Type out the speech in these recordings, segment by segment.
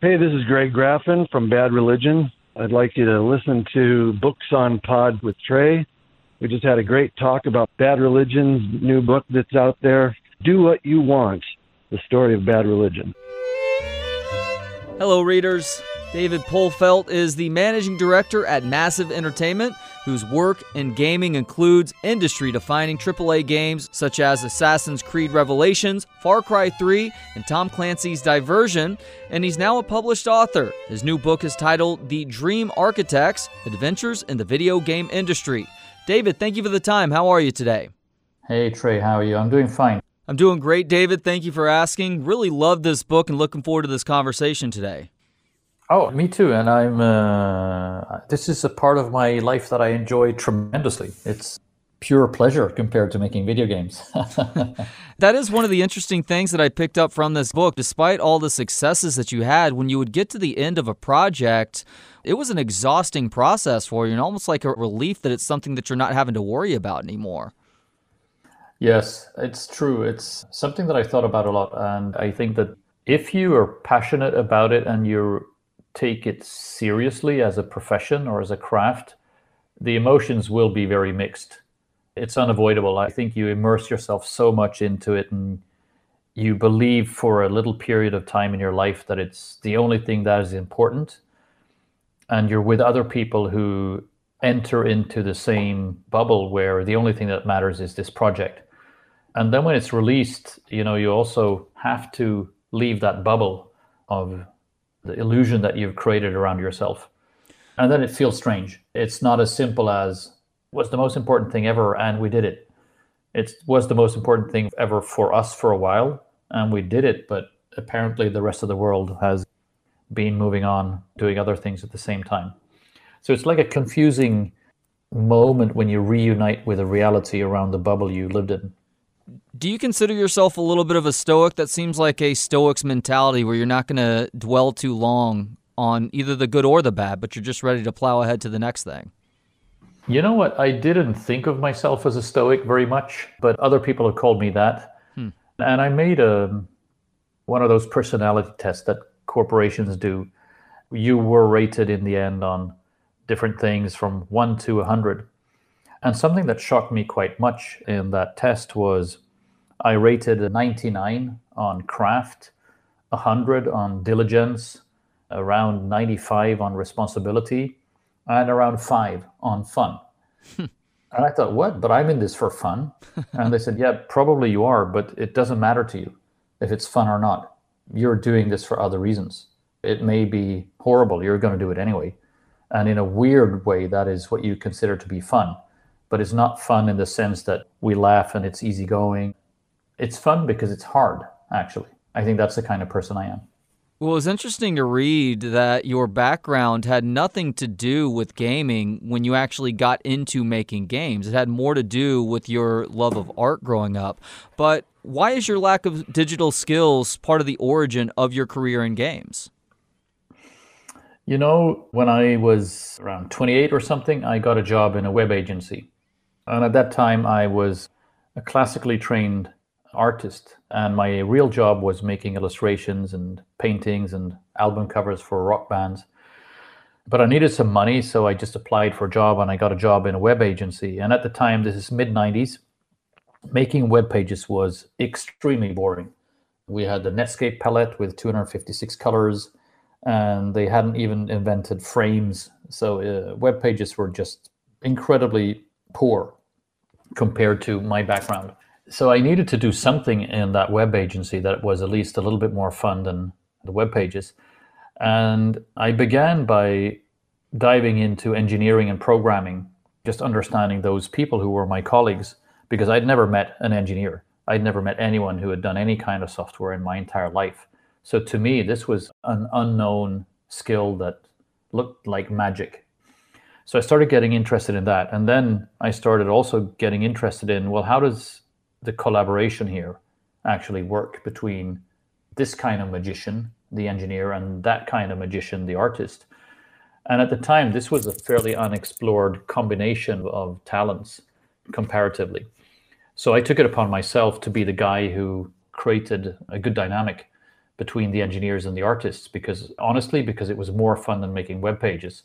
Hey, this is Greg Graffin from Bad Religion. I'd like you to listen to Books on Pod with Trey. We just had a great talk about Bad Religion's new book that's out there. Do What You Want The Story of Bad Religion. Hello, readers. David Polfeldt is the managing director at Massive Entertainment, whose work in gaming includes industry defining AAA games such as Assassin's Creed Revelations, Far Cry 3, and Tom Clancy's Division, and he's now a published author. His new book is titled The Dream Architects Adventures in the Video Game Industry. David, thank you for the time. How are you today? Hey, Trey, how are you? I'm doing fine. I'm doing great, David. Thank you for asking. Really love this book and looking forward to this conversation today. Oh, me too. And I'm. Uh, this is a part of my life that I enjoy tremendously. It's pure pleasure compared to making video games. that is one of the interesting things that I picked up from this book. Despite all the successes that you had, when you would get to the end of a project, it was an exhausting process for you and almost like a relief that it's something that you're not having to worry about anymore. Yes, it's true. It's something that I thought about a lot. And I think that if you are passionate about it and you're take it seriously as a profession or as a craft, the emotions will be very mixed. It's unavoidable. I think you immerse yourself so much into it and you believe for a little period of time in your life that it's the only thing that is important. And you're with other people who enter into the same bubble where the only thing that matters is this project. And then when it's released, you know, you also have to leave that bubble of the illusion that you've created around yourself. And then it feels strange. It's not as simple as was the most important thing ever and we did it. It was the most important thing ever for us for a while and we did it, but apparently the rest of the world has been moving on doing other things at the same time. So it's like a confusing moment when you reunite with a reality around the bubble you lived in. Do you consider yourself a little bit of a stoic? That seems like a stoic's mentality where you're not going to dwell too long on either the good or the bad, but you're just ready to plow ahead to the next thing. You know what? I didn't think of myself as a stoic very much, but other people have called me that. Hmm. And I made a one of those personality tests that corporations do. You were rated in the end on different things from 1 to 100. And something that shocked me quite much in that test was I rated a 99 on craft, 100 on diligence, around 95 on responsibility, and around 5 on fun. Hmm. and I thought, what? But I'm in this for fun. and they said, yeah, probably you are, but it doesn't matter to you if it's fun or not. You're doing this for other reasons. It may be horrible. You're going to do it anyway. And in a weird way, that is what you consider to be fun. But it's not fun in the sense that we laugh and it's easygoing it's fun because it's hard, actually. I think that's the kind of person I am. Well, it's interesting to read that your background had nothing to do with gaming when you actually got into making games. It had more to do with your love of art growing up. But why is your lack of digital skills part of the origin of your career in games? You know, when I was around 28 or something, I got a job in a web agency. And at that time, I was a classically trained artist, and my real job was making illustrations and paintings and album covers for rock bands. But I needed some money, so I just applied for a job and I got a job in a web agency. And at the time, this is mid 90s, making web pages was extremely boring. We had the Netscape palette with 256 colors, and they hadn't even invented frames. So uh, web pages were just incredibly poor compared to my background so I needed to do something in that web agency that was at least a little bit more fun than the web pages. And I began by diving into engineering and programming, just understanding those people who were my colleagues, because I'd never met an engineer. I'd never met anyone who had done any kind of software in my entire life. So to me, this was an unknown skill that looked like magic. So I started getting interested in that. And then I started also getting interested in well, how does the collaboration here actually work between this kind of magician, the engineer, and that kind of magician, the artist. And at the time, this was a fairly unexplored combination of talents comparatively. So I took it upon myself to be the guy who created a good dynamic between the engineers and the artists because honestly, because it was more fun than making web pages.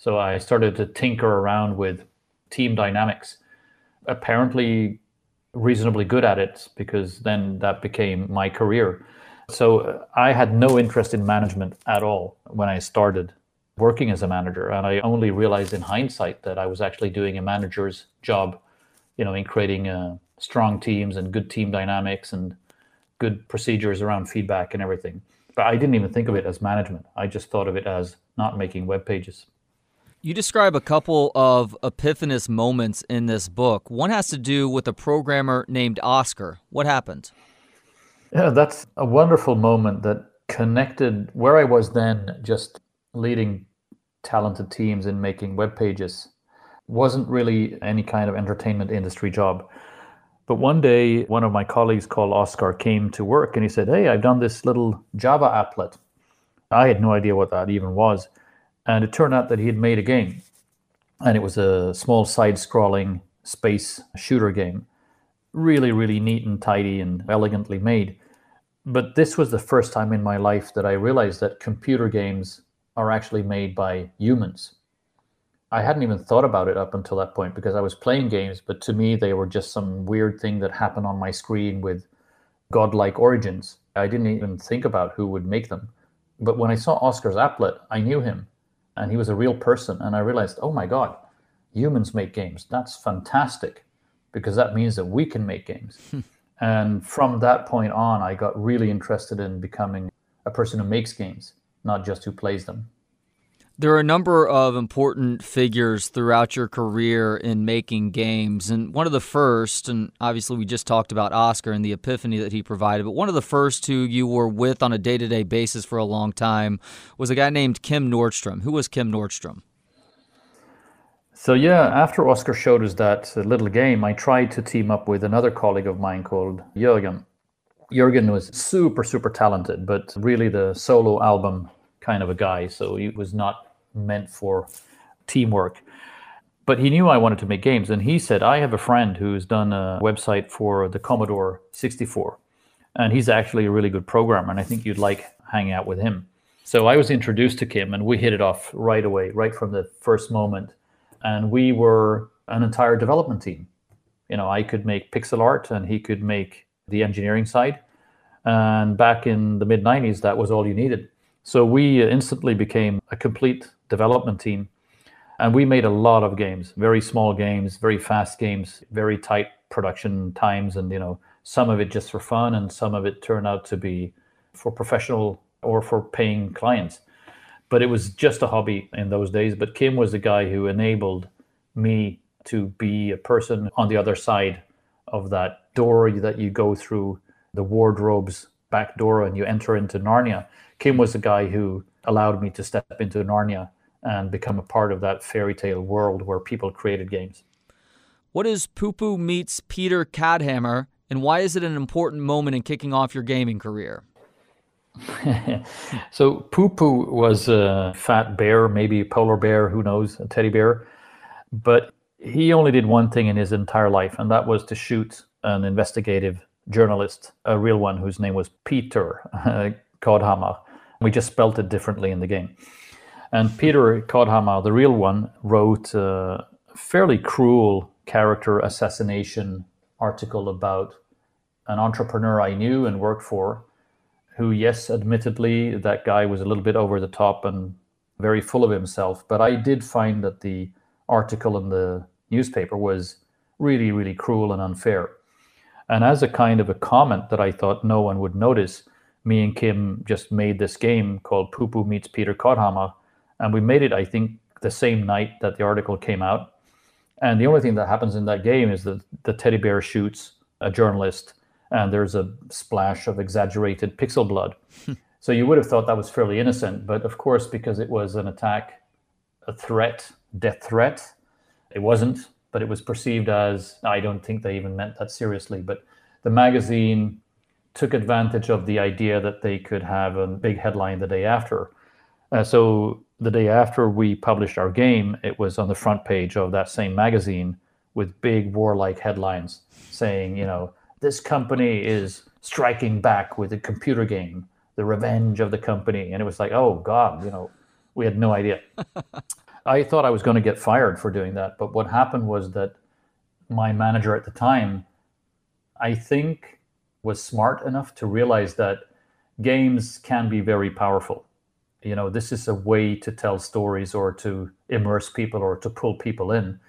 So I started to tinker around with team dynamics. Apparently, reasonably good at it because then that became my career. So uh, I had no interest in management at all when I started working as a manager. And I only realized in hindsight that I was actually doing a manager's job, you know, in creating uh, strong teams and good team dynamics and good procedures around feedback and everything. But I didn't even think of it as management. I just thought of it as not making web pages. You describe a couple of epiphanous moments in this book. One has to do with a programmer named Oscar. What happened? Yeah, that's a wonderful moment that connected where I was then, just leading talented teams in making web pages. Wasn't really any kind of entertainment industry job. But one day, one of my colleagues called Oscar came to work and he said, Hey, I've done this little Java applet. I had no idea what that even was. And it turned out that he had made a game. And it was a small side scrolling space shooter game. Really, really neat and tidy and elegantly made. But this was the first time in my life that I realized that computer games are actually made by humans. I hadn't even thought about it up until that point because I was playing games, but to me, they were just some weird thing that happened on my screen with godlike origins. I didn't even think about who would make them. But when I saw Oscar's applet, I knew him and he was a real person. And I realized, oh my God, humans make games. That's fantastic because that means that we can make games. Hmm. and from that point on, I got really interested in becoming a person who makes games, not just who plays them. There are a number of important figures throughout your career in making games. And one of the first, and obviously we just talked about Oscar and the epiphany that he provided, but one of the first who you were with on a day to day basis for a long time was a guy named Kim Nordstrom. Who was Kim Nordstrom? So, yeah, after Oscar showed us that little game, I tried to team up with another colleague of mine called Jürgen. Jürgen was super, super talented, but really the solo album kind of a guy. So he was not meant for teamwork. But he knew I wanted to make games, and he said, I have a friend who's done a website for the Commodore 64, and he's actually a really good programmer, and I think you'd like hanging out with him. So I was introduced to Kim, and we hit it off right away, right from the first moment. And we were an entire development team. You know, I could make pixel art, and he could make the engineering side. And back in the mid 90s, that was all you needed. So we instantly became a complete development team. And we made a lot of games, very small games, very fast games, very tight production times. And, you know, some of it just for fun and some of it turned out to be for professional or for paying clients. But it was just a hobby in those days. But Kim was the guy who enabled me to be a person on the other side of that door that you go through the wardrobe's back door and you enter into Narnia. Kim was the guy who allowed me to step into Narnia and become a part of that fairy tale world where people created games. What is Poo Poo meets Peter Cadhammer, and why is it an important moment in kicking off your gaming career? so Poo Poo was a fat bear, maybe a polar bear, who knows, a teddy bear. But he only did one thing in his entire life, and that was to shoot an investigative journalist, a real one whose name was Peter Kodhammer. We just spelt it differently in the game. And Peter Kodhammer, the real one, wrote a fairly cruel character assassination article about an entrepreneur I knew and worked for, who, yes, admittedly, that guy was a little bit over the top and very full of himself. But I did find that the article in the newspaper was really, really cruel and unfair. And as a kind of a comment that I thought no one would notice, me and Kim just made this game called Poo Poo Meets Peter Kodhammer and we made it, I think, the same night that the article came out. And the only thing that happens in that game is that the teddy bear shoots a journalist, and there's a splash of exaggerated pixel blood. so you would have thought that was fairly innocent, but of course, because it was an attack, a threat, death threat, it wasn't. But it was perceived as I don't think they even meant that seriously. But the magazine took advantage of the idea that they could have a big headline the day after. Uh, so the day after we published our game, it was on the front page of that same magazine with big warlike headlines saying, you know, this company is striking back with a computer game. the revenge of the company. And it was like, oh God, you know, we had no idea. I thought I was going to get fired for doing that. But what happened was that my manager at the time, I think, was smart enough to realize that games can be very powerful. You know, this is a way to tell stories or to immerse people or to pull people in.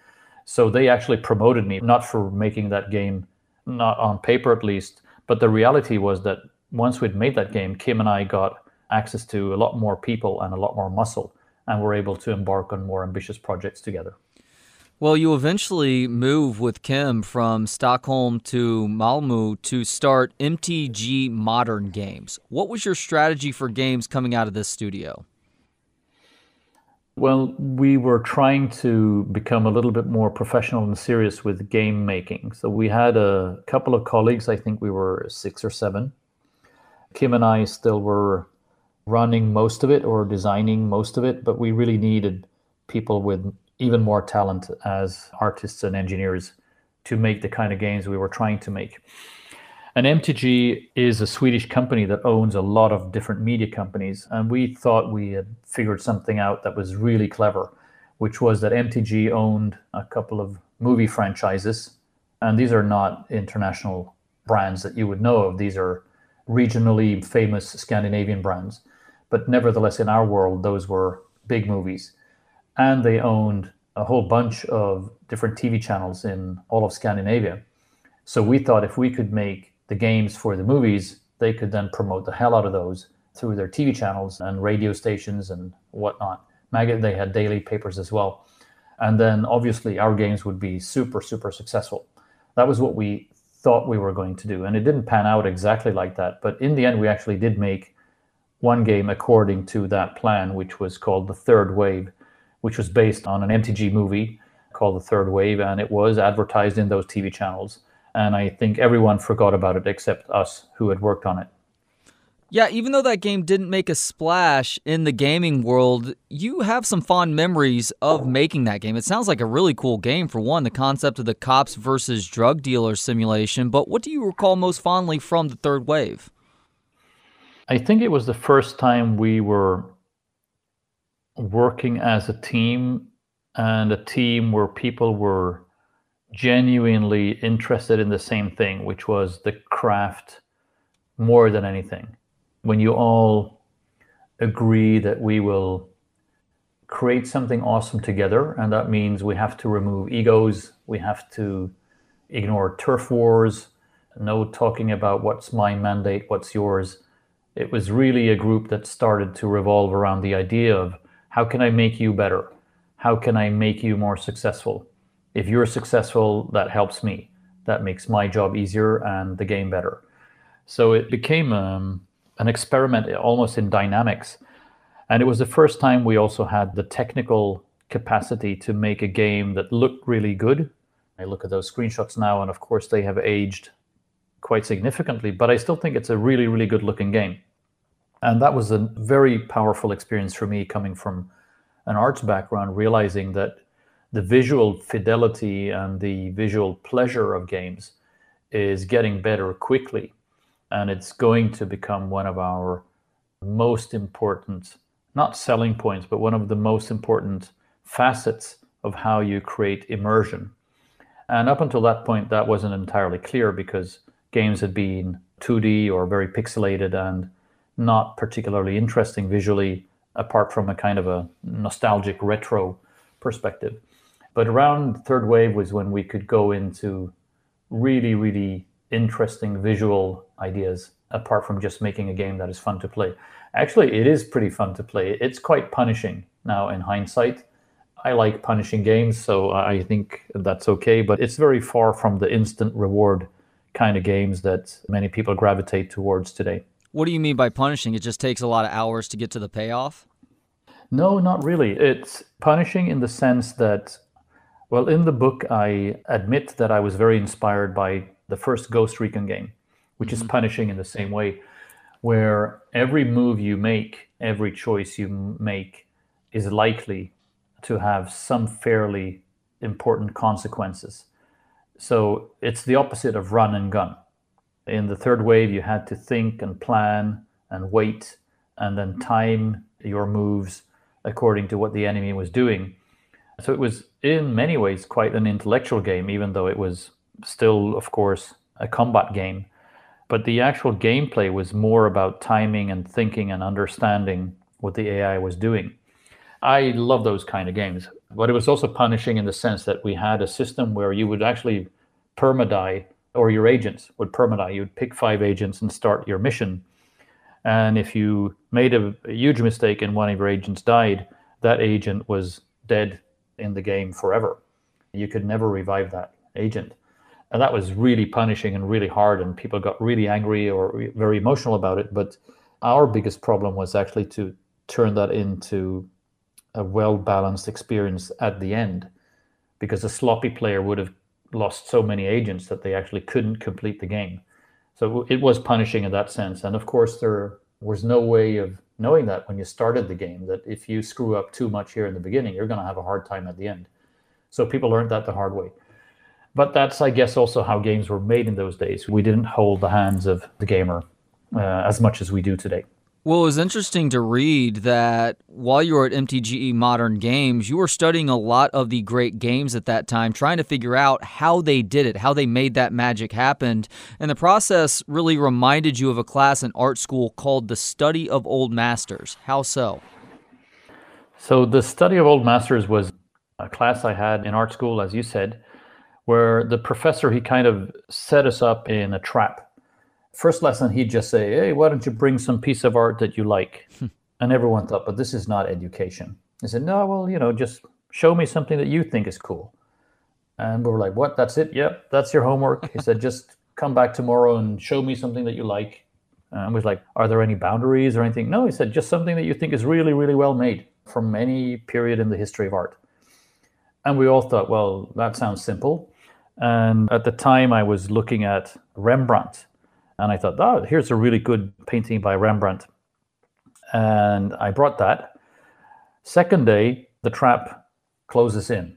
So they actually promoted me, not for making that game, not on paper at least, but the reality was that once we'd made that game, Kim and I got access to a lot more people and a lot more muscle, and were able to embark on more ambitious projects together. Well, you eventually move with Kim from Stockholm to Malmö to start MTG Modern Games. What was your strategy for games coming out of this studio? Well, we were trying to become a little bit more professional and serious with game making. So we had a couple of colleagues, I think we were six or seven. Kim and I still were running most of it or designing most of it, but we really needed people with even more talent as artists and engineers to make the kind of games we were trying to make. And MTG is a Swedish company that owns a lot of different media companies. And we thought we had figured something out that was really clever, which was that MTG owned a couple of movie franchises. And these are not international brands that you would know of, these are regionally famous Scandinavian brands. But nevertheless, in our world, those were big movies and they owned a whole bunch of different TV channels in all of Scandinavia. So we thought if we could make the games for the movies, they could then promote the hell out of those through their TV channels and radio stations and whatnot. Maggot, they had daily papers as well. And then obviously our games would be super, super successful. That was what we thought we were going to do. And it didn't pan out exactly like that. But in the end, we actually did make one game according to that plan, which was called The Third Wave which was based on an MTG movie called The Third Wave, and it was advertised in those TV channels. And I think everyone forgot about it except us who had worked on it. Yeah, even though that game didn't make a splash in the gaming world, you have some fond memories of making that game. It sounds like a really cool game, for one, the concept of the cops versus drug dealer simulation. But what do you recall most fondly from the third wave? I think it was the first time we were working as a team and a team where people were genuinely interested in the same thing, which was the craft more than anything. When you all agree that we will create something awesome together, and that means we have to remove egos, we have to ignore turf wars, no talking about what's my mandate, what's yours. It was really a group that started to revolve around the idea of how can I make you better? How can I make you more successful? If you're successful, that helps me. That makes my job easier and the game better. So it became um, an experiment almost in dynamics. And it was the first time we also had the technical capacity to make a game that looked really good. I look at those screenshots now, and of course, they have aged quite significantly, but I still think it's a really, really good looking game. And that was a very powerful experience for me coming from an arts background, realizing that the visual fidelity and the visual pleasure of games is getting better quickly. And it's going to become one of our most important, not selling points, but one of the most important facets of how you create immersion. And up until that point, that wasn't entirely clear because games had been 2D or very pixelated and not particularly interesting visually, apart from a kind of a nostalgic retro perspective. But around third wave was when we could go into really, really interesting visual ideas, apart from just making a game that is fun to play. Actually, it is pretty fun to play. It's quite punishing now in hindsight. I like punishing games, so I think that's okay, but it's very far from the instant reward kind of games that many people gravitate towards today. What do you mean by punishing? It just takes a lot of hours to get to the payoff? No, not really. It's punishing in the sense that, well, in the book, I admit that I was very inspired by the first Ghost Recon game, which mm-hmm. is punishing in the same way, where every move you make, every choice you make is likely to have some fairly important consequences. So it's the opposite of run and gun in the third wave, you had to think and plan and wait and then time your moves according to what the enemy was doing. So it was in many ways quite an intellectual game, even though it was still, of course, a combat game. But the actual gameplay was more about timing and thinking and understanding what the AI was doing. I love those kind of games, but it was also punishing in the sense that we had a system where you would actually permadie, or your agents would permadie. You'd pick five agents and start your mission. And if you made a, a huge mistake and one of your agents died, that agent was dead in the game forever. You could never revive that agent. And that was really punishing and really hard, and people got really angry or very emotional about it. But our biggest problem was actually to turn that into a well balanced experience at the end because a sloppy player would have lost so many agents that they actually couldn't complete the game. So it was punishing in that sense. And of course, there was no way of knowing that when you started the game that if you screw up too much here in the beginning, you're going to have a hard time at the end. So people learned that the hard way. But that's, I guess, also how games were made in those days. We didn't hold the hands of the gamer uh, as much as we do today. Well, it was interesting to read that while you were at MTGE Modern Games, you were studying a lot of the great games at that time, trying to figure out how they did it, how they made that magic happen. And the process really reminded you of a class in art school called the Study of Old Masters. How so? So, the Study of Old Masters was a class I had in art school, as you said, where the professor he kind of set us up in a trap First lesson, he'd just say, Hey, why don't you bring some piece of art that you like? Hmm. and everyone thought, But this is not education. He said, No, well, you know, just show me something that you think is cool. And we were like, What? That's it? Yep, that's your homework. He said, Just come back tomorrow and show me something that you like. And I was like, Are there any boundaries or anything? No, he said, Just something that you think is really, really well made from any period in the history of art. And we all thought, Well, that sounds simple. And at the time, I was looking at Rembrandt and I thought, oh, here's a really good painting by Rembrandt. And I brought that. Second day, the trap closes in.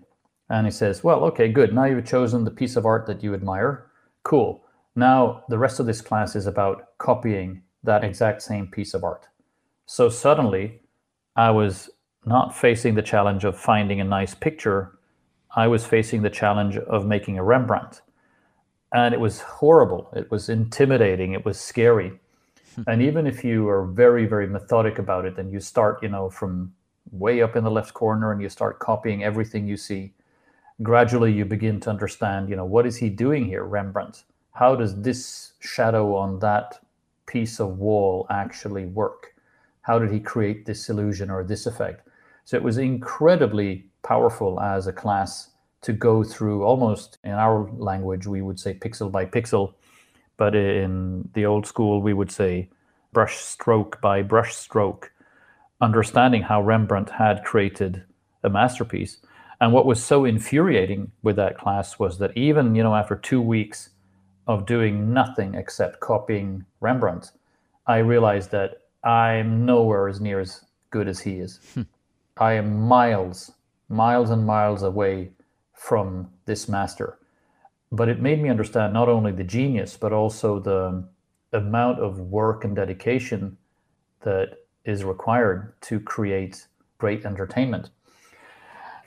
And he says, well, okay, good. Now you've chosen the piece of art that you admire. Cool. Now the rest of this class is about copying that exact same piece of art. So suddenly, I was not facing the challenge of finding a nice picture. I was facing the challenge of making a Rembrandt and it was horrible. It was intimidating. It was scary. Hmm. and even if you are very, very methodic about it, and you start, you know, from way up in the left corner, and you start copying everything you see, gradually you begin to understand, you know, what is he doing here, Rembrandt? How does this shadow on that piece of wall actually work? How did he create this illusion or this effect? So it was incredibly powerful as a class to go through almost in our language we would say pixel by pixel but in the old school we would say brush stroke by brush stroke understanding how rembrandt had created a masterpiece and what was so infuriating with that class was that even you know after two weeks of doing nothing except copying rembrandt i realized that i'm nowhere as near as good as he is hmm. i am miles miles and miles away from this master. But it made me understand not only the genius, but also the amount of work and dedication that is required to create great entertainment.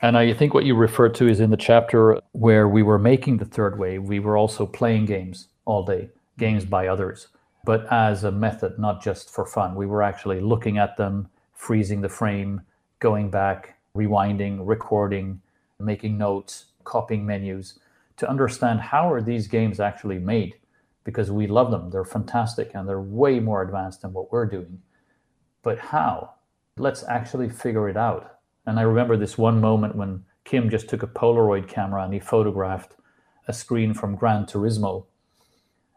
And I think what you referred to is in the chapter where we were making the third wave, we were also playing games all day, games by others, but as a method, not just for fun. We were actually looking at them, freezing the frame, going back, rewinding, recording, making notes, copying menus to understand how are these games actually made because we love them. They're fantastic and they're way more advanced than what we're doing. But how? Let's actually figure it out. And I remember this one moment when Kim just took a Polaroid camera and he photographed a screen from Gran Turismo.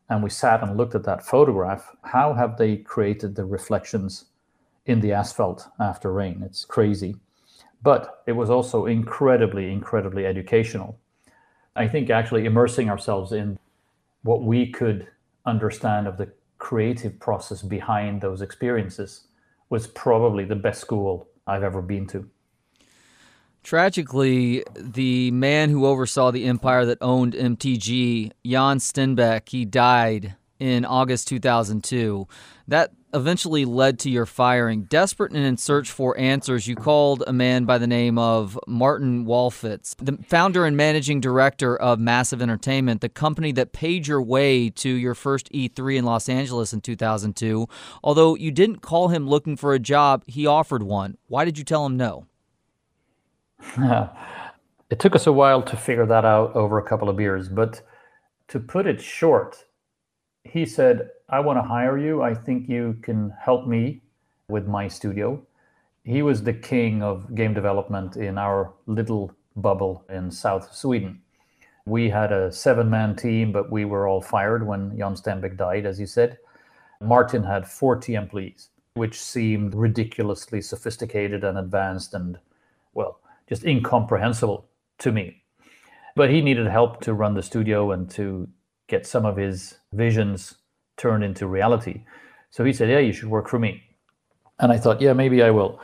And we sat and looked at that photograph. How have they created the reflections in the asphalt after rain? It's crazy but it was also incredibly, incredibly educational. I think actually immersing ourselves in what we could understand of the creative process behind those experiences was probably the best school I've ever been to. Tragically, the man who oversaw the empire that owned MTG, Jan Stenbeck, he died in August 2002. That eventually led to your firing. Desperate and in search for answers, you called a man by the name of Martin Walfisz, the founder and managing director of Massive Entertainment, the company that paid your way to your first E3 in Los Angeles in 2002. Although you didn't call him looking for a job, he offered one. Why did you tell him no? it took us a while to figure that out over a couple of years, but to put it short, he said, I want to hire you. I think you can help me with my studio. He was the king of game development in our little bubble in South Sweden. We had a seven man team, but we were all fired when Jan Stenbeck died, as you said. Martin had 40 employees, which seemed ridiculously sophisticated and advanced and, well, just incomprehensible to me. But he needed help to run the studio and to get some of his visions turned into reality. So he said, Yeah, you should work for me. And I thought, Yeah, maybe I will.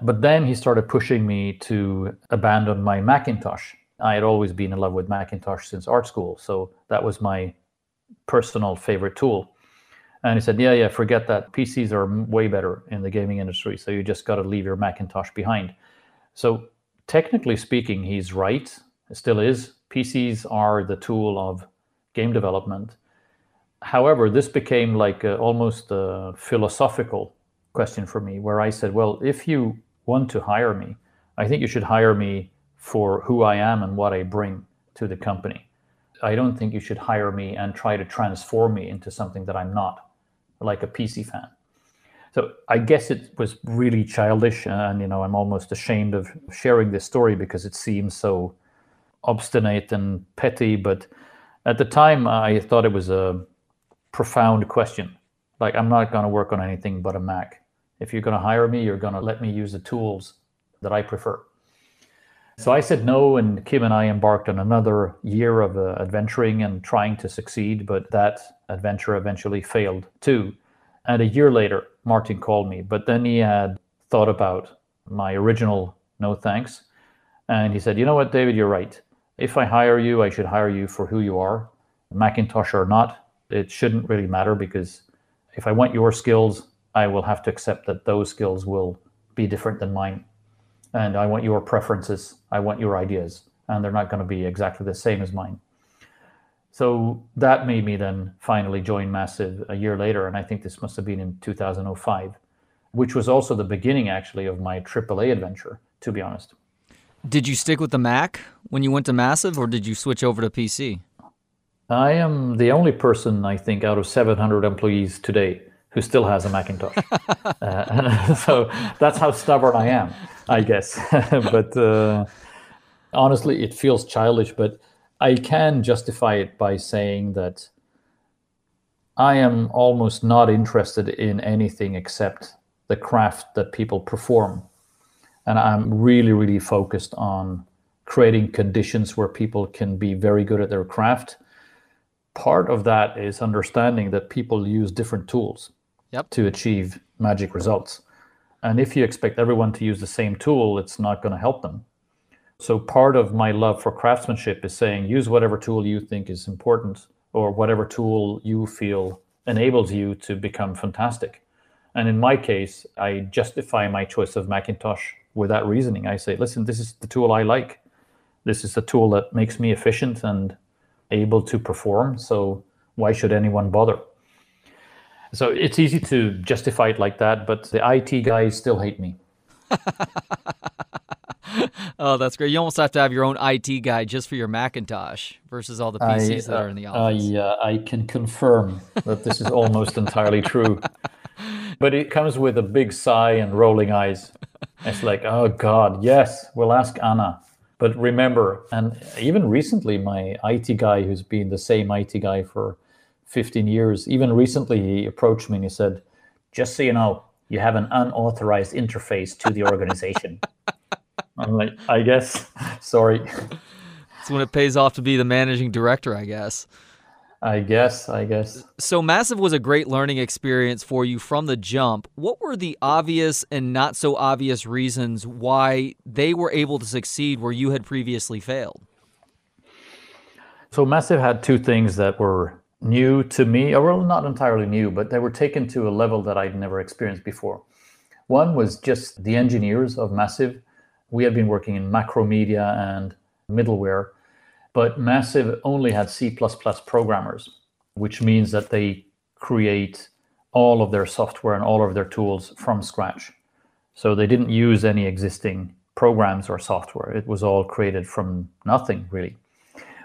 But then he started pushing me to abandon my Macintosh. I had always been in love with Macintosh since art school. So that was my personal favorite tool. And he said, Yeah, yeah, forget that. PCs are way better in the gaming industry. So you just got to leave your Macintosh behind. So technically speaking, he's right. It still is. PCs are the tool of game development. However, this became like a, almost a philosophical question for me, where I said, well, if you want to hire me, I think you should hire me for who I am and what I bring to the company. I don't think you should hire me and try to transform me into something that I'm not, like a PC fan. So I guess it was really childish, and you know I'm almost ashamed of sharing this story because it seems so obstinate and petty. But at the time, I thought it was a profound question. Like, I'm not going to work on anything but a Mac. If you're going to hire me, you're going to let me use the tools that I prefer. So I said no, and Kim and I embarked on another year of uh, adventuring and trying to succeed, but that adventure eventually failed too. And a year later, Martin called me, but then he had thought about my original no thanks. And he said, You know what, David, you're right. If I hire you, I should hire you for who you are, Macintosh or not. It shouldn't really matter because if I want your skills, I will have to accept that those skills will be different than mine. And I want your preferences, I want your ideas, and they're not going to be exactly the same as mine. So that made me then finally join Massive a year later. And I think this must have been in 2005, which was also the beginning, actually, of my AAA adventure, to be honest. Did you stick with the Mac when you went to Massive, or did you switch over to PC? I am the only person, I think, out of 700 employees today who still has a Macintosh. uh, so that's how stubborn I am, I guess. but uh, honestly, it feels childish, but I can justify it by saying that I am almost not interested in anything except the craft that people perform and I'm really, really focused on creating conditions where people can be very good at their craft. Part of that is understanding that people use different tools yep. to achieve magic results. And if you expect everyone to use the same tool, it's not going to help them. So, part of my love for craftsmanship is saying use whatever tool you think is important or whatever tool you feel enables you to become fantastic. And in my case, I justify my choice of Macintosh with that reasoning. I say, listen, this is the tool I like. This is the tool that makes me efficient and able to perform. So why should anyone bother? So it's easy to justify it like that, but the IT guys still hate me. oh, that's great. You almost have to have your own IT guy just for your Macintosh versus all the PCs I, that are in the office. I, uh, I can confirm that this is almost entirely true. But it comes with a big sigh and rolling eyes. It's like, oh God, yes, we'll ask Anna. But remember, and even recently, my IT guy, who's been the same IT guy for 15 years, even recently he approached me and he said, just so you know, you have an unauthorized interface to the organization. I'm like, I guess, sorry. It's when it pays off to be the managing director, I guess. I guess, I guess. So Massive was a great learning experience for you from the jump. What were the obvious and not so obvious reasons why they were able to succeed where you had previously failed? So Massive had two things that were new to me, or well, not entirely new, but they were taken to a level that I'd never experienced before. One was just the engineers of Massive. We had been working in Macromedia and middleware, but Massive only had C programmers, which means that they create all of their software and all of their tools from scratch. So they didn't use any existing programs or software. It was all created from nothing, really.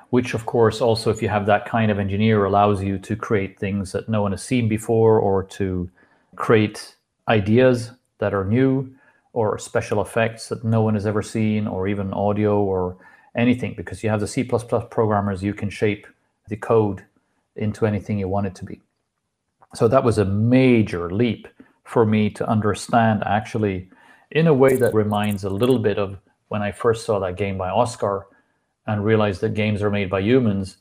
Which, of course, also, if you have that kind of engineer, allows you to create things that no one has seen before or to create ideas that are new or special effects that no one has ever seen or even audio or anything because you have the C++ programmers, you can shape the code into anything you want it to be. So that was a major leap for me to understand actually in a way that reminds a little bit of when I first saw that game by Oscar and realized that games are made by humans.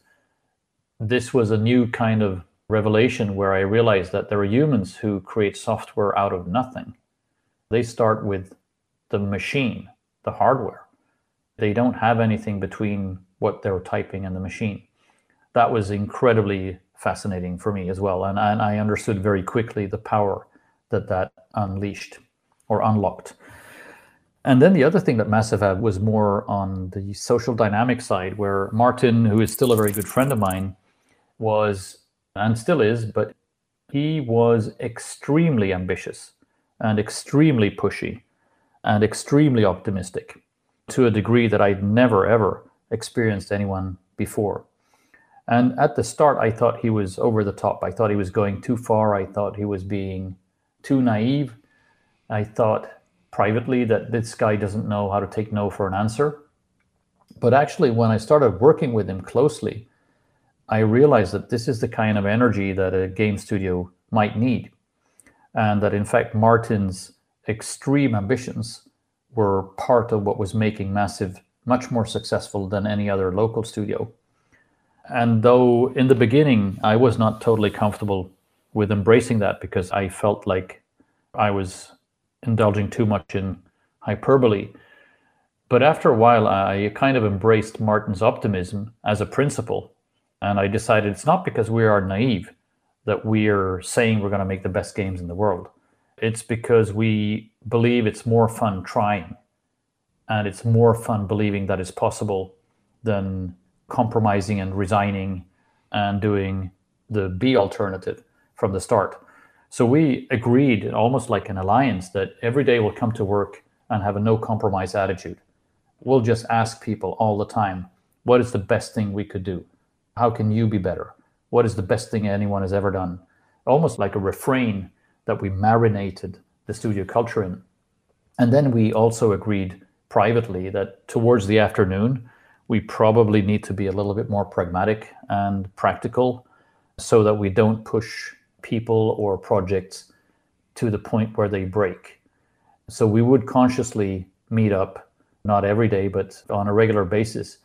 This was a new kind of revelation where I realized that there are humans who create software out of nothing. They start with the machine, the hardware. They don't have anything between what they're typing and the machine. That was incredibly fascinating for me as well. And, and I understood very quickly the power that that unleashed or unlocked. And then the other thing that Massive had was more on the social dynamic side, where Martin, who is still a very good friend of mine, was and still is, but he was extremely ambitious and extremely pushy and extremely optimistic to a degree that I'd never ever experienced anyone before. And at the start, I thought he was over the top. I thought he was going too far. I thought he was being too naive. I thought privately that this guy doesn't know how to take no for an answer. But actually, when I started working with him closely, I realized that this is the kind of energy that a game studio might need. And that in fact, Martin's extreme ambitions were part of what was making Massive much more successful than any other local studio. And though in the beginning I was not totally comfortable with embracing that because I felt like I was indulging too much in hyperbole. But after a while, I kind of embraced Martin's optimism as a principle. And I decided it's not because we are naive that we are saying we're going to make the best games in the world. It's because we believe it's more fun trying and it's more fun believing that it's possible than compromising and resigning and doing the B alternative from the start. So we agreed, almost like an alliance, that every day we'll come to work and have a no compromise attitude. We'll just ask people all the time, what is the best thing we could do? How can you be better? What is the best thing anyone has ever done? Almost like a refrain that we marinated the studio culture in. And then we also agreed privately that towards the afternoon, we probably need to be a little bit more pragmatic and practical so that we don't push people or projects to the point where they break. So we would consciously meet up, not every day, but on a regular basis,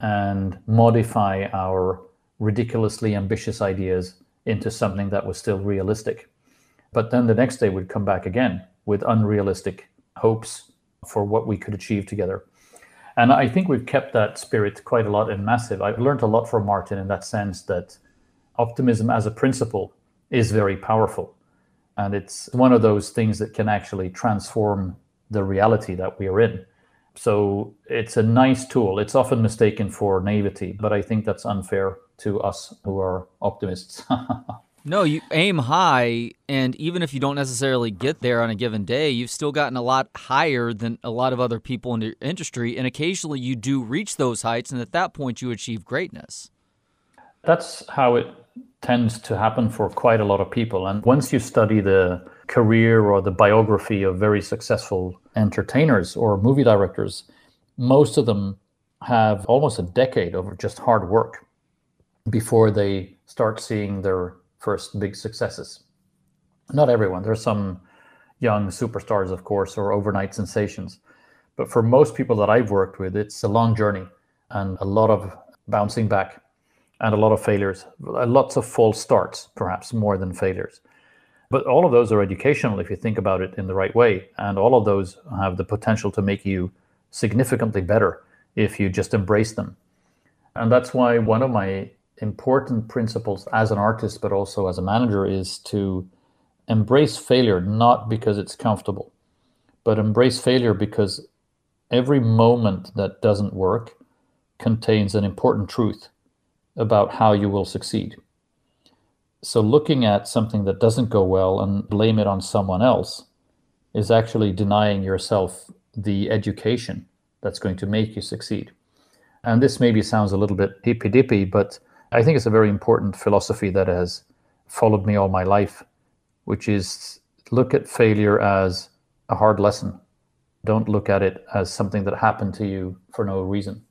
and modify our ridiculously ambitious ideas into something that was still realistic. But then the next day we'd come back again with unrealistic hopes for what we could achieve together. And I think we've kept that spirit quite a lot in Massive. I've learned a lot from Martin in that sense that optimism as a principle is very powerful. And it's one of those things that can actually transform the reality that we are in. So it's a nice tool. It's often mistaken for naivety, but I think that's unfair to us who are optimists. no, you aim high, and even if you don't necessarily get there on a given day, you've still gotten a lot higher than a lot of other people in the industry. And occasionally you do reach those heights, and at that point you achieve greatness. That's how it tends to happen for quite a lot of people. And once you study the career or the biography of very successful entertainers or movie directors, most of them have almost a decade of just hard work before they start seeing their first big successes. Not everyone. There's some young superstars, of course, or overnight sensations. But for most people that I've worked with, it's a long journey and a lot of bouncing back and a lot of failures, uh, lots of false starts, perhaps more than failures. But all of those are educational if you think about it in the right way. And all of those have the potential to make you significantly better if you just embrace them. And that's why one of my important principles as an artist, but also as a manager, is to embrace failure not because it's comfortable, but embrace failure because every moment that doesn't work contains an important truth about how you will succeed. So, looking at something that doesn't go well and blame it on someone else is actually denying yourself the education that's going to make you succeed. And this maybe sounds a little bit hippy dippy, but I think it's a very important philosophy that has followed me all my life, which is look at failure as a hard lesson. Don't look at it as something that happened to you for no reason.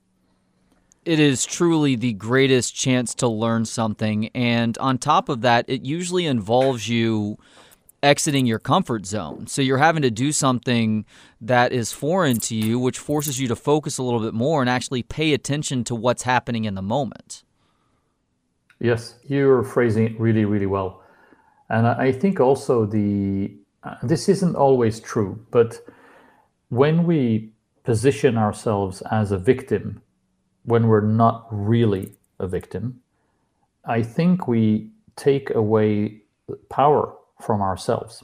It is truly the greatest chance to learn something. And on top of that, it usually involves you exiting your comfort zone. So you're having to do something that is foreign to you, which forces you to focus a little bit more and actually pay attention to what's happening in the moment. Yes, you're phrasing it really, really well. And I think also the uh, this isn't always true, but when we position ourselves as a victim when we're not really a victim, I think we take away power from ourselves.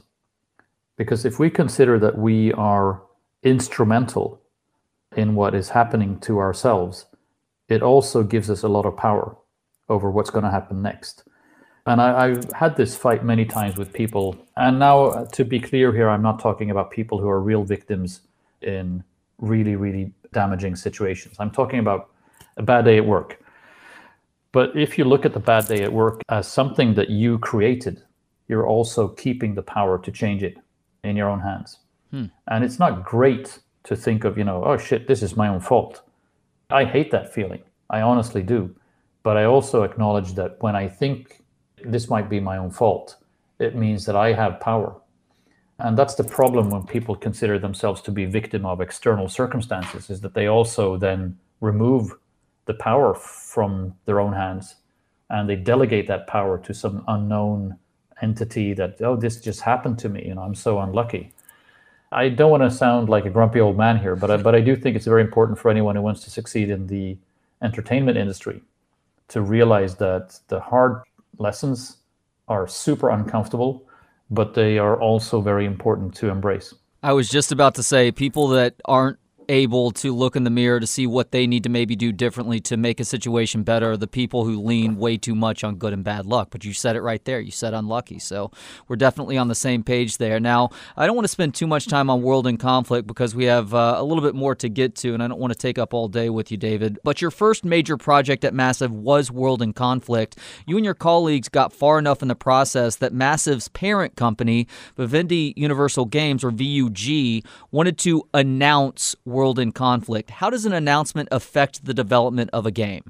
Because if we consider that we are instrumental in what is happening to ourselves, it also gives us a lot of power over what's going to happen next. And I, have had this fight many times with people. And now, uh, to be clear here, I'm not talking about people who are real victims in really, really damaging situations. I'm talking about a bad day at work. But if you look at the bad day at work as something that you created, you're also keeping the power to change it in your own hands. Hmm. And it's not great to think of, you know, oh shit, this is my own fault. I hate that feeling. I honestly do. But I also acknowledge that when I think this might be my own fault, it means that I have power. And that's the problem when people consider themselves to be victim of external circumstances, is that they also then remove the power from their own hands and they delegate that power to some unknown entity that oh this just happened to me you know i'm so unlucky i don't want to sound like a grumpy old man here but I, but i do think it's very important for anyone who wants to succeed in the entertainment industry to realize that the hard lessons are super uncomfortable but they are also very important to embrace. I was just about to say people that aren't able to look in the mirror to see what they need to maybe do differently to make a situation better the people who lean way too much on good and bad luck. But you said it right there. You said unlucky. So we're definitely on the same page there. Now, I don't want to spend too much time on World in Conflict because we have uh, a little bit more to get to, and I don't want to take up all day with you, David. But your first major project at Massive was World in Conflict. You and your colleagues got far enough in the process that Massive's parent company, Vivendi Universal Games, or VUG, wanted to announce world in conflict. How does an announcement affect the development of a game?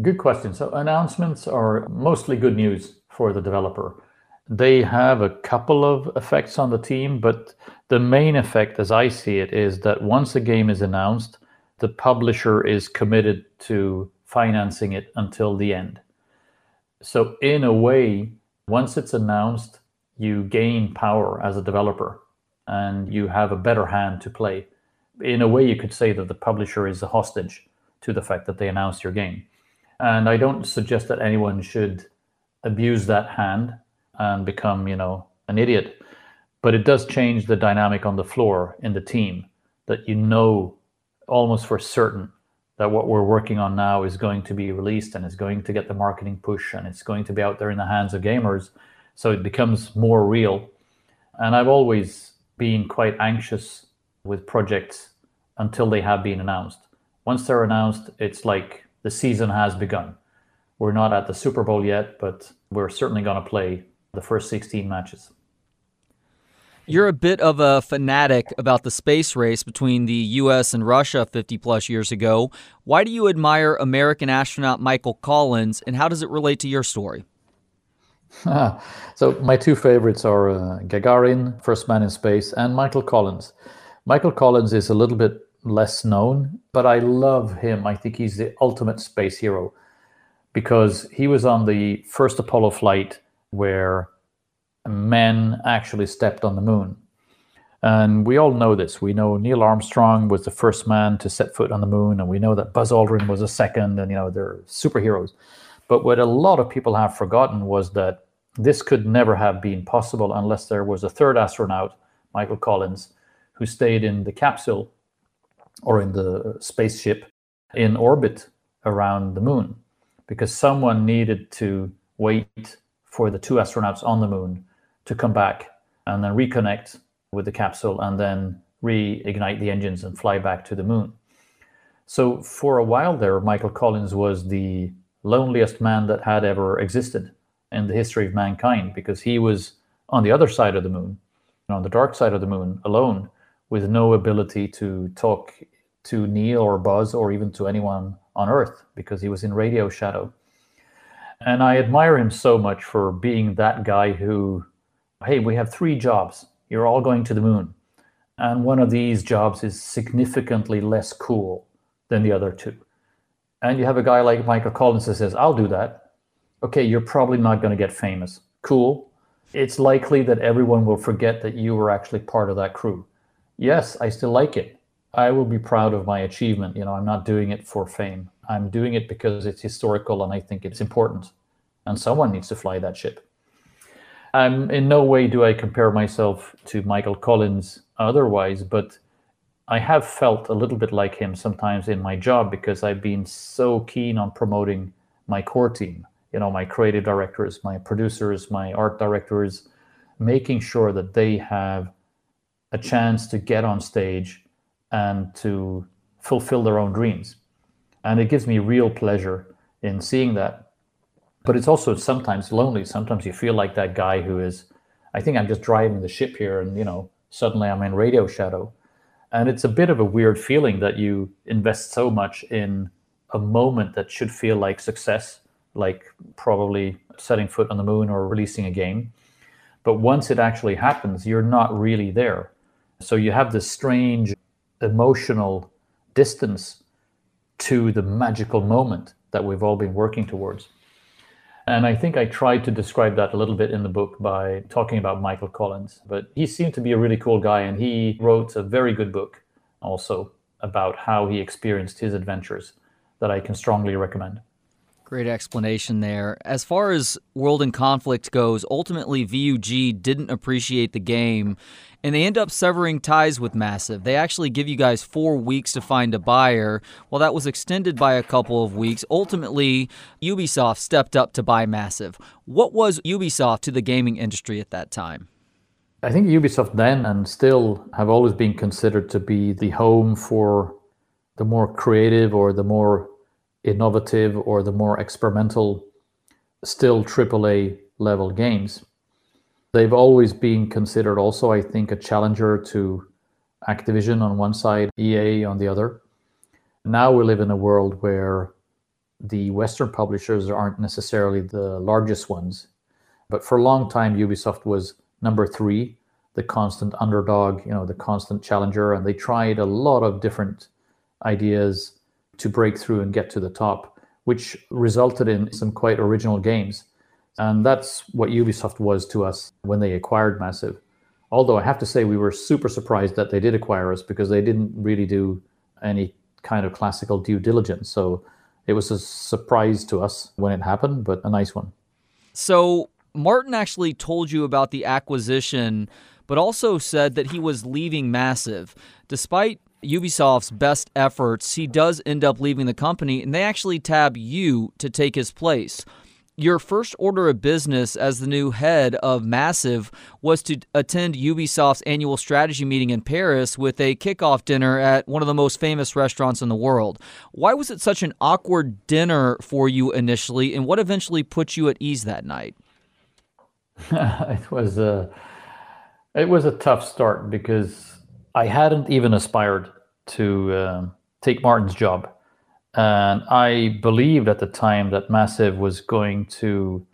Good question. So, announcements are mostly good news for the developer. They have a couple of effects on the team, but the main effect, as I see it, is that once a game is announced, the publisher is committed to financing it until the end. So, in a way, once it's announced, you gain power as a developer and you have a better hand to play. In a way, you could say that the publisher is a hostage to the fact that they announced your game. And I don't suggest that anyone should abuse that hand and become, you know, an idiot. But it does change the dynamic on the floor in the team that you know almost for certain that what we're working on now is going to be released and is going to get the marketing push and it's going to be out there in the hands of gamers. So it becomes more real. And I've always being quite anxious with projects until they have been announced. Once they're announced, it's like the season has begun. We're not at the Super Bowl yet, but we're certainly going to play the first 16 matches. You're a bit of a fanatic about the space race between the U.S. and Russia 50 plus years ago. Why do you admire American astronaut Michael Collins, and how does it relate to your story? so my two favorites are uh, Gagarin, First Man in Space, and Michael Collins. Michael Collins is a little bit less known, but I love him. I think he's the ultimate space hero because he was on the first Apollo flight where men actually stepped on the moon. And we all know this. We know Neil Armstrong was the first man to set foot on the moon, and we know that Buzz Aldrin was a second, and you know, they're superheroes. But what a lot of people have forgotten was that this could never have been possible unless there was a third astronaut, Michael Collins, who stayed in the capsule or in the spaceship in orbit around the moon because someone needed to wait for the two astronauts on the moon to come back and then reconnect with the capsule and then reignite the engines and fly back to the moon. So for a while there, Michael Collins was the loneliest man that had ever existed in the history of mankind because he was on the other side of the moon, on the dark side of the moon, alone, with no ability to talk to Neil or Buzz or even to anyone on Earth because he was in radio shadow. And I admire him so much for being that guy who, hey, we have three jobs. You're all going to the moon. And one of these jobs is significantly less cool than the other two. And you have a guy like Michael Collins that says, I'll do that. Okay, you're probably not going to get famous. Cool. It's likely that everyone will forget that you were actually part of that crew. Yes, I still like it. I will be proud of my achievement. You know, I'm not doing it for fame. I'm doing it because it's historical and I think it's important. And someone needs to fly that ship. I'm in no way do I compare myself to Michael Collins otherwise, but I have felt a little bit like him sometimes in my job because I've been so keen on promoting my core team, you know, my creative directors, my producers, my art directors, making sure that they have a chance to get on stage and to fulfill their own dreams. And it gives me real pleasure in seeing that. But it's also sometimes lonely. Sometimes you feel like that guy who is, I think I'm just driving the ship here and, you know, suddenly I'm in radio shadow. And it's a bit of a weird feeling that you invest so much in a moment that should feel like success, like probably setting foot on the moon or releasing a game. But once it actually happens, you're not really there. So you have this strange emotional distance to the magical moment that we've all been working towards. And I think I tried to describe that a little bit in the book by talking about Michael Collins. But he seemed to be a really cool guy, and he wrote a very good book also about how he experienced his adventures that I can strongly recommend. Great explanation there. As far as World in Conflict goes, ultimately VUG didn't appreciate the game and they end up severing ties with Massive. They actually give you guys four weeks to find a buyer. Well, that was extended by a couple of weeks. Ultimately, Ubisoft stepped up to buy Massive. What was Ubisoft to the gaming industry at that time? I think Ubisoft then and still have always been considered to be the home for the more creative or the more innovative or the more experimental, still AAA level games. They've always been considered also, I think, a challenger to Activision on one side, EA on the other. Now we live in a world where the Western publishers aren't necessarily the largest ones, but for a long time, Ubisoft was number three, the constant underdog, you know, the constant challenger, and they tried a lot of different ideas to break through and get to the top, which resulted in some quite original games. And that's what Ubisoft was to us when they acquired Massive. Although I have to say, we were super surprised that they did acquire us because they didn't really do any kind of classical due diligence. So it was a surprise to us when it happened, but a nice one. So Martin actually told you about the acquisition, but also said that he was leaving Massive. Despite Ubisoft's best efforts, he does end up leaving the company, and they actually tab you to take his place. Your first order of business as the new head of Massive was to attend Ubisoft's annual strategy meeting in Paris with a kickoff dinner at one of the most famous restaurants in the world. Why was it such an awkward dinner for you initially, and what eventually put you at ease that night? it was a it was a tough start because I hadn't even aspired to uh, take Martin's job. And I believed at the time that Massive was going to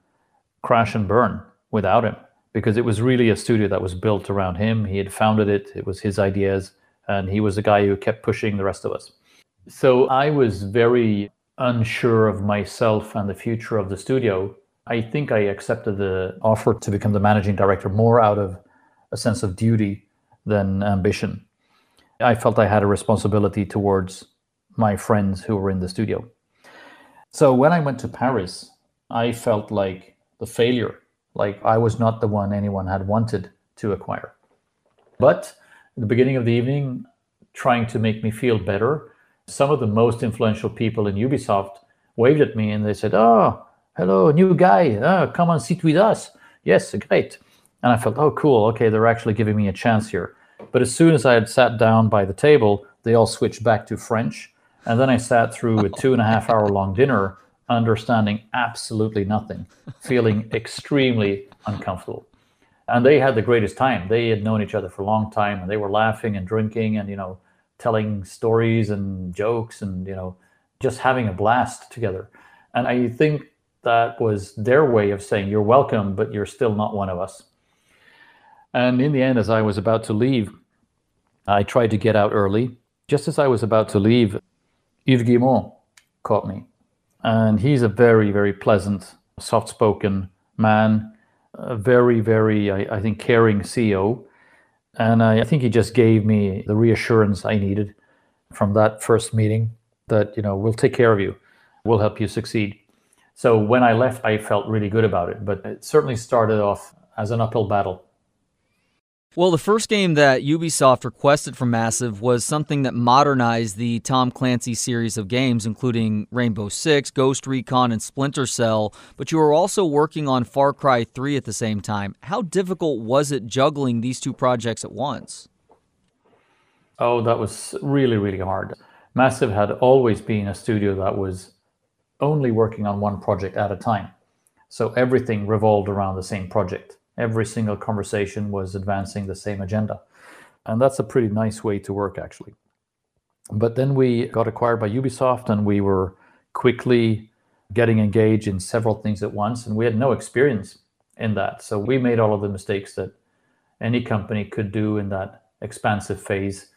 crash and burn without him because it was really a studio that was built around him. He had founded it, it was his ideas, and he was the guy who kept pushing the rest of us. So I was very unsure of myself and the future of the studio. I think I accepted the offer to become the managing director more out of a sense of duty than ambition. I felt I had a responsibility towards my friends who were in the studio. So when I went to Paris, I felt like the failure, like I was not the one anyone had wanted to acquire. But at the beginning of the evening, trying to make me feel better, some of the most influential people in Ubisoft waved at me and they said, Oh, hello, new guy. Oh, come and sit with us. Yes, great. And I felt, oh, cool. Okay, they're actually giving me a chance here. But as soon as I had sat down by the table, they all switched back to French. And then I sat through a two and a half hour long dinner, understanding absolutely nothing, feeling extremely uncomfortable. And they had the greatest time. They had known each other for a long time and they were laughing and drinking and, you know, telling stories and jokes and, you know, just having a blast together. And I think that was their way of saying, you're welcome, but you're still not one of us. And in the end, as I was about to leave, I tried to get out early. Just as I was about to leave, Yves Guillemot caught me. And he's a very, very pleasant, soft spoken man, a very, very, I, I, think, caring CEO. And I, I think he just gave me the reassurance I needed from that first meeting that, you know, we'll take care of you, we'll help you succeed. So when I left, I felt really good about it, but it certainly started off as an uphill battle. Well, the first game that Ubisoft requested from Massive was something that modernized the Tom Clancy series of games, including Rainbow Six, Ghost Recon, and Splinter Cell. But you were also working on Far Cry 3 at the same time. How difficult was it juggling these two projects at once? Oh, that was really, really hard. Massive had always been a studio that was only working on one project at a time. So everything revolved around the same project every single conversation was advancing the same agenda. And that's a pretty nice way to work, actually. But then we got acquired by Ubisoft and we were quickly getting engaged in several things at once. And we had no experience in that. So we made all of the mistakes that any company could do in that expansive phase.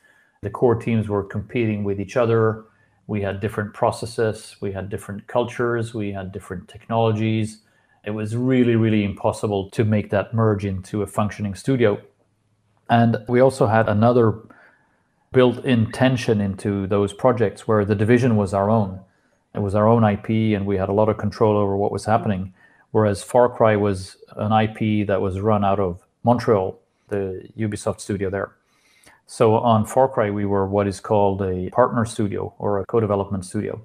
The core teams were competing with each other. We had different processes, we had different cultures, we had different technologies it was really, really impossible to make that merge into a functioning studio. And we also had another built in tension into those projects where the division was our own. It was our own IP, and we had a lot of control over what was happening. Whereas Far Cry was an IP that was run out of Montreal, the Ubisoft studio there. So on Far Cry, we were what is called a partner studio or a co development studio.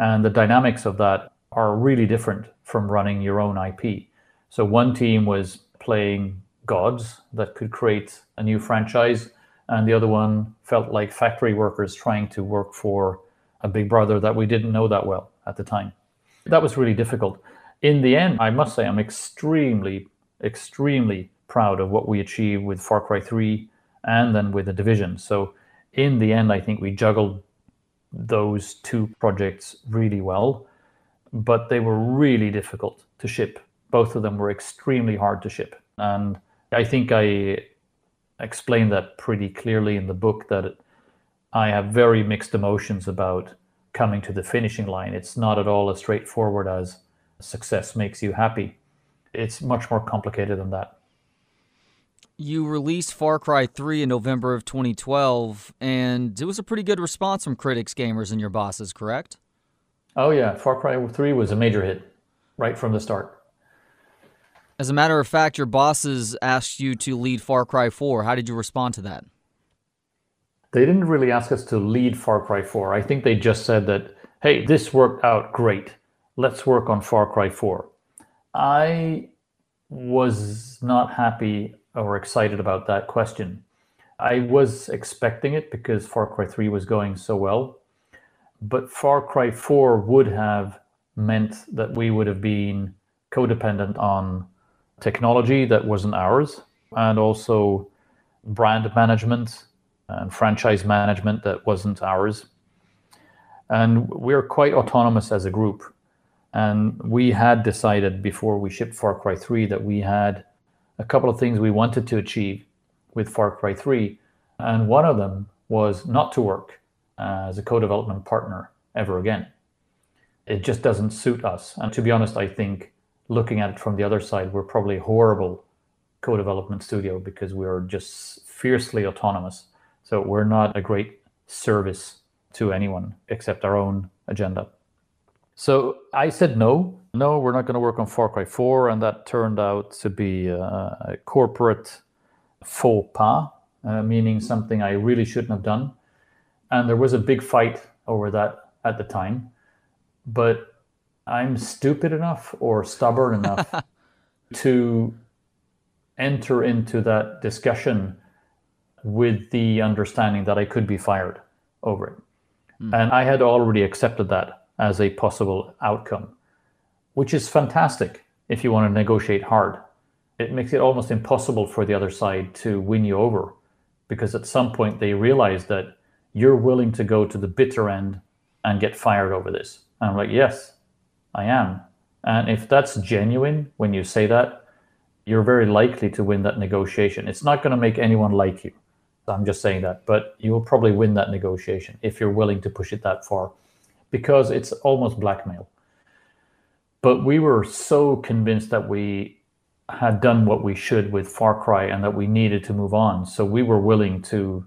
And the dynamics of that are really different from running your own IP. So one team was playing gods that could create a new franchise, and the other one felt like factory workers trying to work for a big brother that we didn't know that well at the time. That was really difficult. In the end, I must say I'm extremely, extremely proud of what we achieved with Far Cry 3 and then with the division. So in the end, I think we juggled those two projects really well but they were really difficult to ship. Both of them were extremely hard to ship. And I think I explained that pretty clearly in the book that I have very mixed emotions about coming to the finishing line. It's not at all as straightforward as success makes you happy. It's much more complicated than that. You released Far Cry 3 in November of 2012, and it was a pretty good response from critics, gamers, and your bosses, correct? Oh yeah, Far Cry 3 was a major hit right from the start. As a matter of fact, your bosses asked you to lead Far Cry 4. How did you respond to that? They didn't really ask us to lead Far Cry 4. I think they just said that, hey, this worked out great. Let's work on Far Cry 4. I was not happy or excited about that question. I was expecting it because Far Cry 3 was going so well but Far Cry 4 would have meant that we would have been codependent on technology that wasn't ours and also brand management and franchise management that wasn't ours. And we're quite autonomous as a group. And we had decided before we shipped Far Cry 3 that we had a couple of things we wanted to achieve with Far Cry 3. And one of them was not to work as a co-development partner ever again. It just doesn't suit us. And to be honest, I think looking at it from the other side, we're probably a horrible co-development studio because we are just fiercely autonomous. So we're not a great service to anyone except our own agenda. So I said no, no, we're not going to work on Far Cry 4, and that turned out to be a corporate faux pas, uh, meaning something I really shouldn't have done. And there was a big fight over that at the time. But I'm stupid enough or stubborn enough to enter into that discussion with the understanding that I could be fired over it. Mm. And I had already accepted that as a possible outcome, which is fantastic if you want to negotiate hard. It makes it almost impossible for the other side to win you over because at some point they realize that you're willing to go to the bitter end and get fired over this. And I'm like, yes, I am. And if that's genuine when you say that, you're very likely to win that negotiation. It's not going to make anyone like you. I'm just saying that, but you will probably win that negotiation if you're willing to push it that far because it's almost blackmail. But we were so convinced that we had done what we should with Far Cry and that we needed to move on. So we were willing to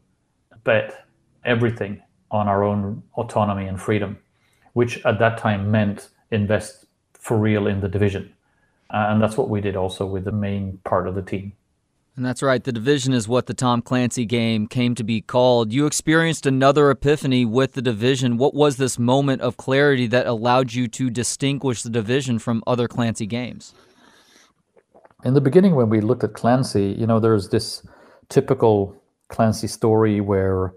bet everything on our own autonomy and freedom, which at that time meant invest for real in the division. Uh, and that's what we did also with the main part of the team. And that's right. The Division is what the Tom Clancy game came to be called. You experienced another epiphany with the Division. What was this moment of clarity that allowed you to distinguish the Division from other Clancy games? In the beginning, when we looked at Clancy, you know, there's this typical Clancy story where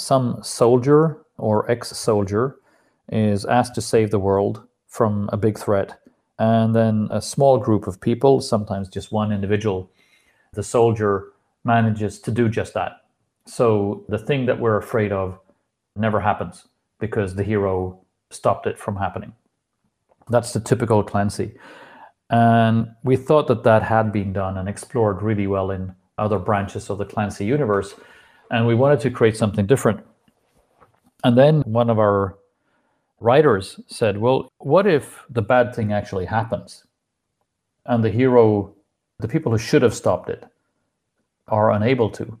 some soldier or ex soldier is asked to save the world from a big threat. And then a small group of people, sometimes just one individual, the soldier manages to do just that. So the thing that we're afraid of never happens because the hero stopped it from happening. That's the typical Clancy. And we thought that that had been done and explored really well in other branches of the Clancy universe. And we wanted to create something different. And then one of our writers said, Well, what if the bad thing actually happens? And the hero, the people who should have stopped it, are unable to.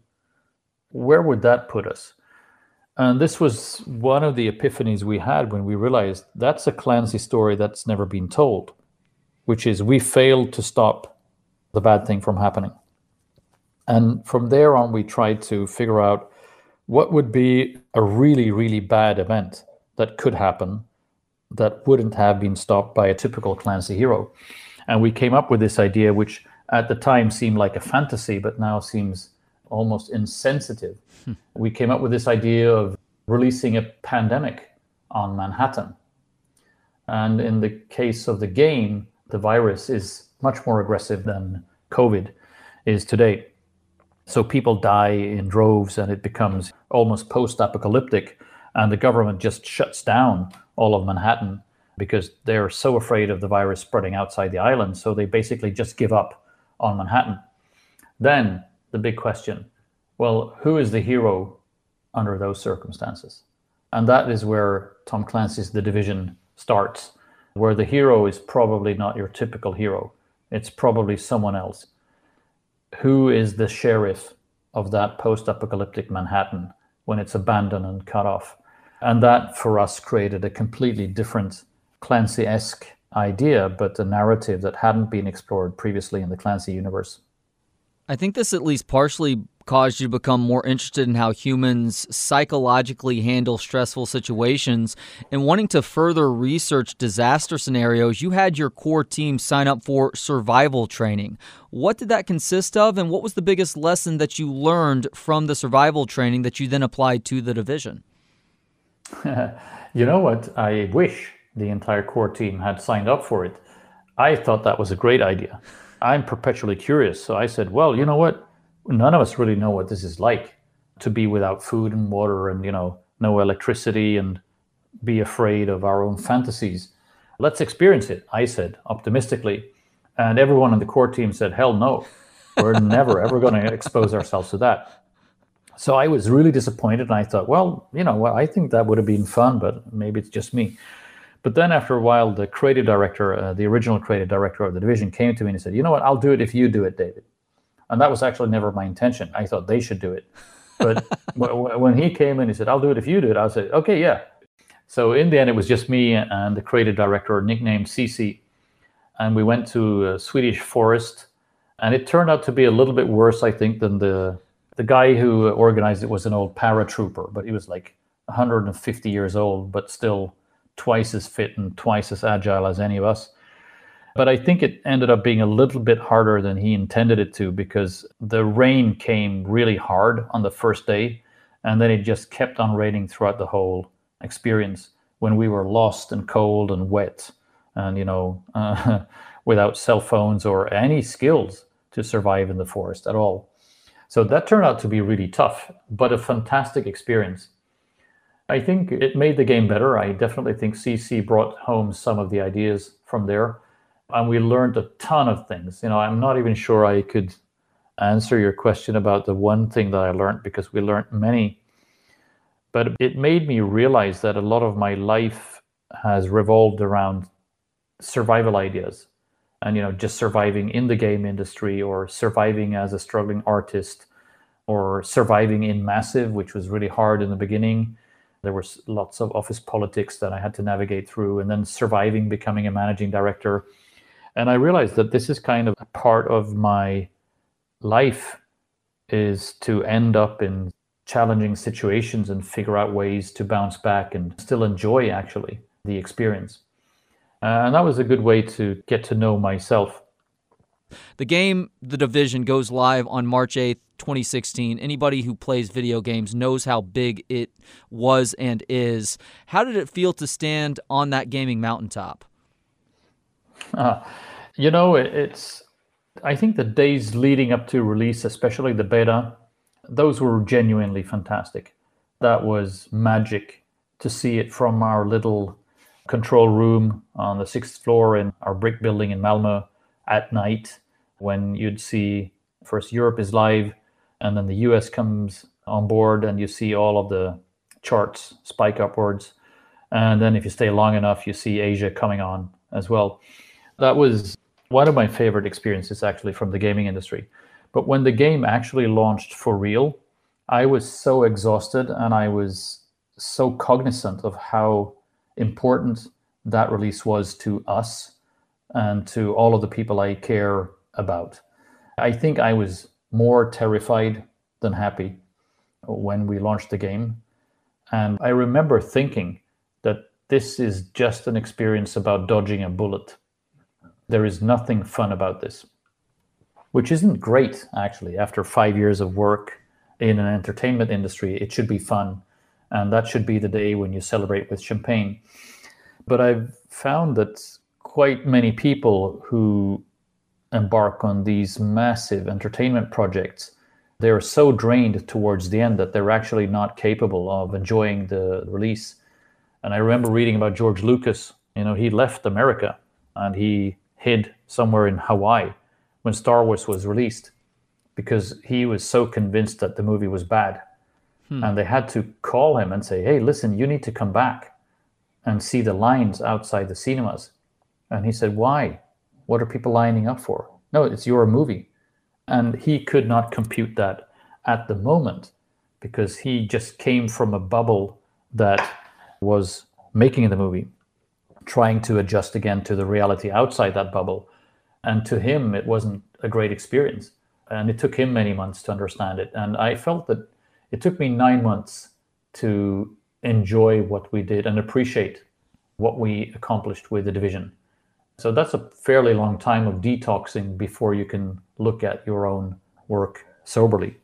Where would that put us? And this was one of the epiphanies we had when we realized that's a Clancy story that's never been told, which is we failed to stop the bad thing from happening. And from there on, we tried to figure out what would be a really, really bad event that could happen that wouldn't have been stopped by a typical Clancy hero. And we came up with this idea, which at the time seemed like a fantasy, but now seems almost insensitive. Hmm. We came up with this idea of releasing a pandemic on Manhattan. And in the case of the game, the virus is much more aggressive than COVID is today. So people die in droves and it becomes almost post apocalyptic and the government just shuts down all of Manhattan because they're so afraid of the virus spreading outside the island. So they basically just give up on Manhattan. Then the big question well, who is the hero under those circumstances? And that is where Tom Clancy's The Division starts, where the hero is probably not your typical hero. It's probably someone else. Who is the sheriff of that post apocalyptic Manhattan when it's abandoned and cut off? And that for us created a completely different Clancy esque idea, but a narrative that hadn't been explored previously in the Clancy universe. I think this at least partially caused you to become more interested in how humans psychologically handle stressful situations and wanting to further research disaster scenarios you had your core team sign up for survival training what did that consist of and what was the biggest lesson that you learned from the survival training that you then applied to the division you know what? I wish the entire core team had signed up for it. I thought that was a great idea. I'm perpetually curious. So I said, well, you know what? None of us really know what this is like to be without food and water and, you know, no electricity and be afraid of our own fantasies. Let's experience it, I said optimistically. And everyone on the core team said, hell no. We're never, ever going to expose ourselves to that so I was really disappointed, and I thought, well, you know, I think that would have been fun, but maybe it's just me. But then after a while, the creative director, uh, the original creative director of the division, came to me and said, you know what, I'll do it if you do it, David. And that was actually never my intention. I thought they should do it. But when he came in, he said, I'll do it if you do it. I said, okay, yeah. So in the end, it was just me and the creative director, nicknamed CC. And we went to a Swedish forest. And it turned out to be a little bit worse, I think, than the the guy who organized it was an old paratrooper, but he was like 150 years old, but still twice as fit and twice as agile as any of us. But I think it ended up being a little bit harder than he intended it to because the rain came really hard on the first day. And then it just kept on raining throughout the whole experience when we were lost and cold and wet and, you know, uh, without cell phones or any skills to survive in the forest at all. So that turned out to be really tough, but a fantastic experience. I think it made the game better. I definitely think CC brought home some of the ideas from there. And we learned a ton of things. You know, I'm not even sure I could answer your question about the one thing that I learned because we learned many. But it made me realize that a lot of my life has revolved around survival ideas and you know just surviving in the game industry or surviving as a struggling artist or surviving in massive which was really hard in the beginning there was lots of office politics that i had to navigate through and then surviving becoming a managing director and i realized that this is kind of a part of my life is to end up in challenging situations and figure out ways to bounce back and still enjoy actually the experience uh, and that was a good way to get to know myself. The game, The Division, goes live on March 8th, 2016. Anybody who plays video games knows how big it was and is. How did it feel to stand on that gaming mountaintop? Uh, you know, it's, I think the days leading up to release, especially the beta, those were genuinely fantastic. That was magic to see it from our little control room on the sixth floor in our brick building in Malmo at night when you'd see first Europe is live and then the US comes on board and you see all of the charts spike upwards. And then if you stay long enough, you see Asia coming on as well. That was one of my favorite experiences actually from the gaming industry. But when the game actually launched for real, I was so exhausted and I was so cognizant of how important that release was to us and to all of the people I care about. I think I was more terrified than happy when we launched the game. And I remember thinking that this is just an experience about dodging a bullet. There is nothing fun about this, which isn't great, actually. After five years of work in an entertainment industry, it should be fun and that should be the day when you celebrate with champagne. But I've found that quite many people who embark on these massive entertainment projects they're so drained towards the end that they're actually not capable of enjoying the release and i remember reading about george lucas you know he left america and he hid somewhere in hawaii when star wars was released because he was so convinced that the movie was bad Hmm. And they had to call him and say, hey, listen, you need to come back and see the lines outside the cinemas. And he said, why? What are people lining up for? No, it's your movie. And he could not compute that at the moment because he just came from a bubble that was making the movie, trying to adjust again to the reality outside that bubble. And to him, it wasn't a great experience. And it took him many months to understand it. And I felt that it took me nine months to enjoy what we did and appreciate what we accomplished with the division. So that's a fairly long time of detoxing before you can look at your own work soberly.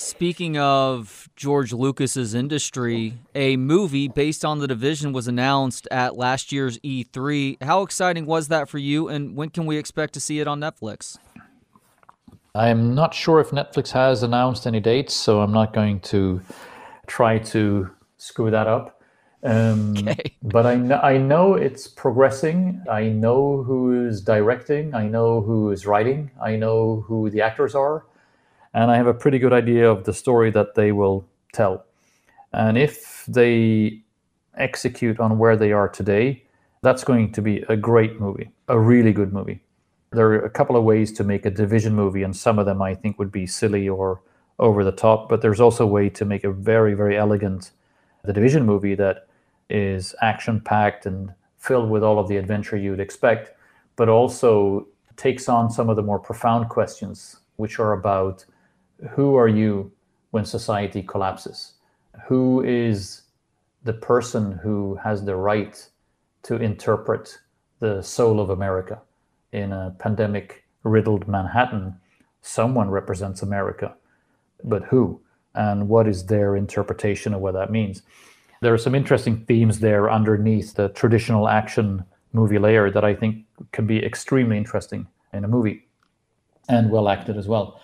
Speaking of George Lucas's industry, a movie based on the division was announced at last year's E3. How exciting was that for you and when can we expect to see it on Netflix? I'm not sure if Netflix has announced any dates, so I'm not going to try to screw that up. Um, okay. But I, kn- I know it's progressing. I know who is directing. I know who is writing. I know who the actors are. And I have a pretty good idea of the story that they will tell. And if they execute on where they are today, that's going to be a great movie, a really good movie. There are a couple of ways to make a division movie, and some of them I think would be silly or over the top, but there's also a way to make a very, very elegant the division movie that is action packed and filled with all of the adventure you'd expect, but also takes on some of the more profound questions, which are about who are you when society collapses? Who is the person who has the right to interpret the soul of America in a pandemic riddled Manhattan? Someone represents America, but who? And what is their interpretation of what that means? There are some interesting themes there underneath the traditional action movie layer that I think can be extremely interesting in a movie and well acted as well.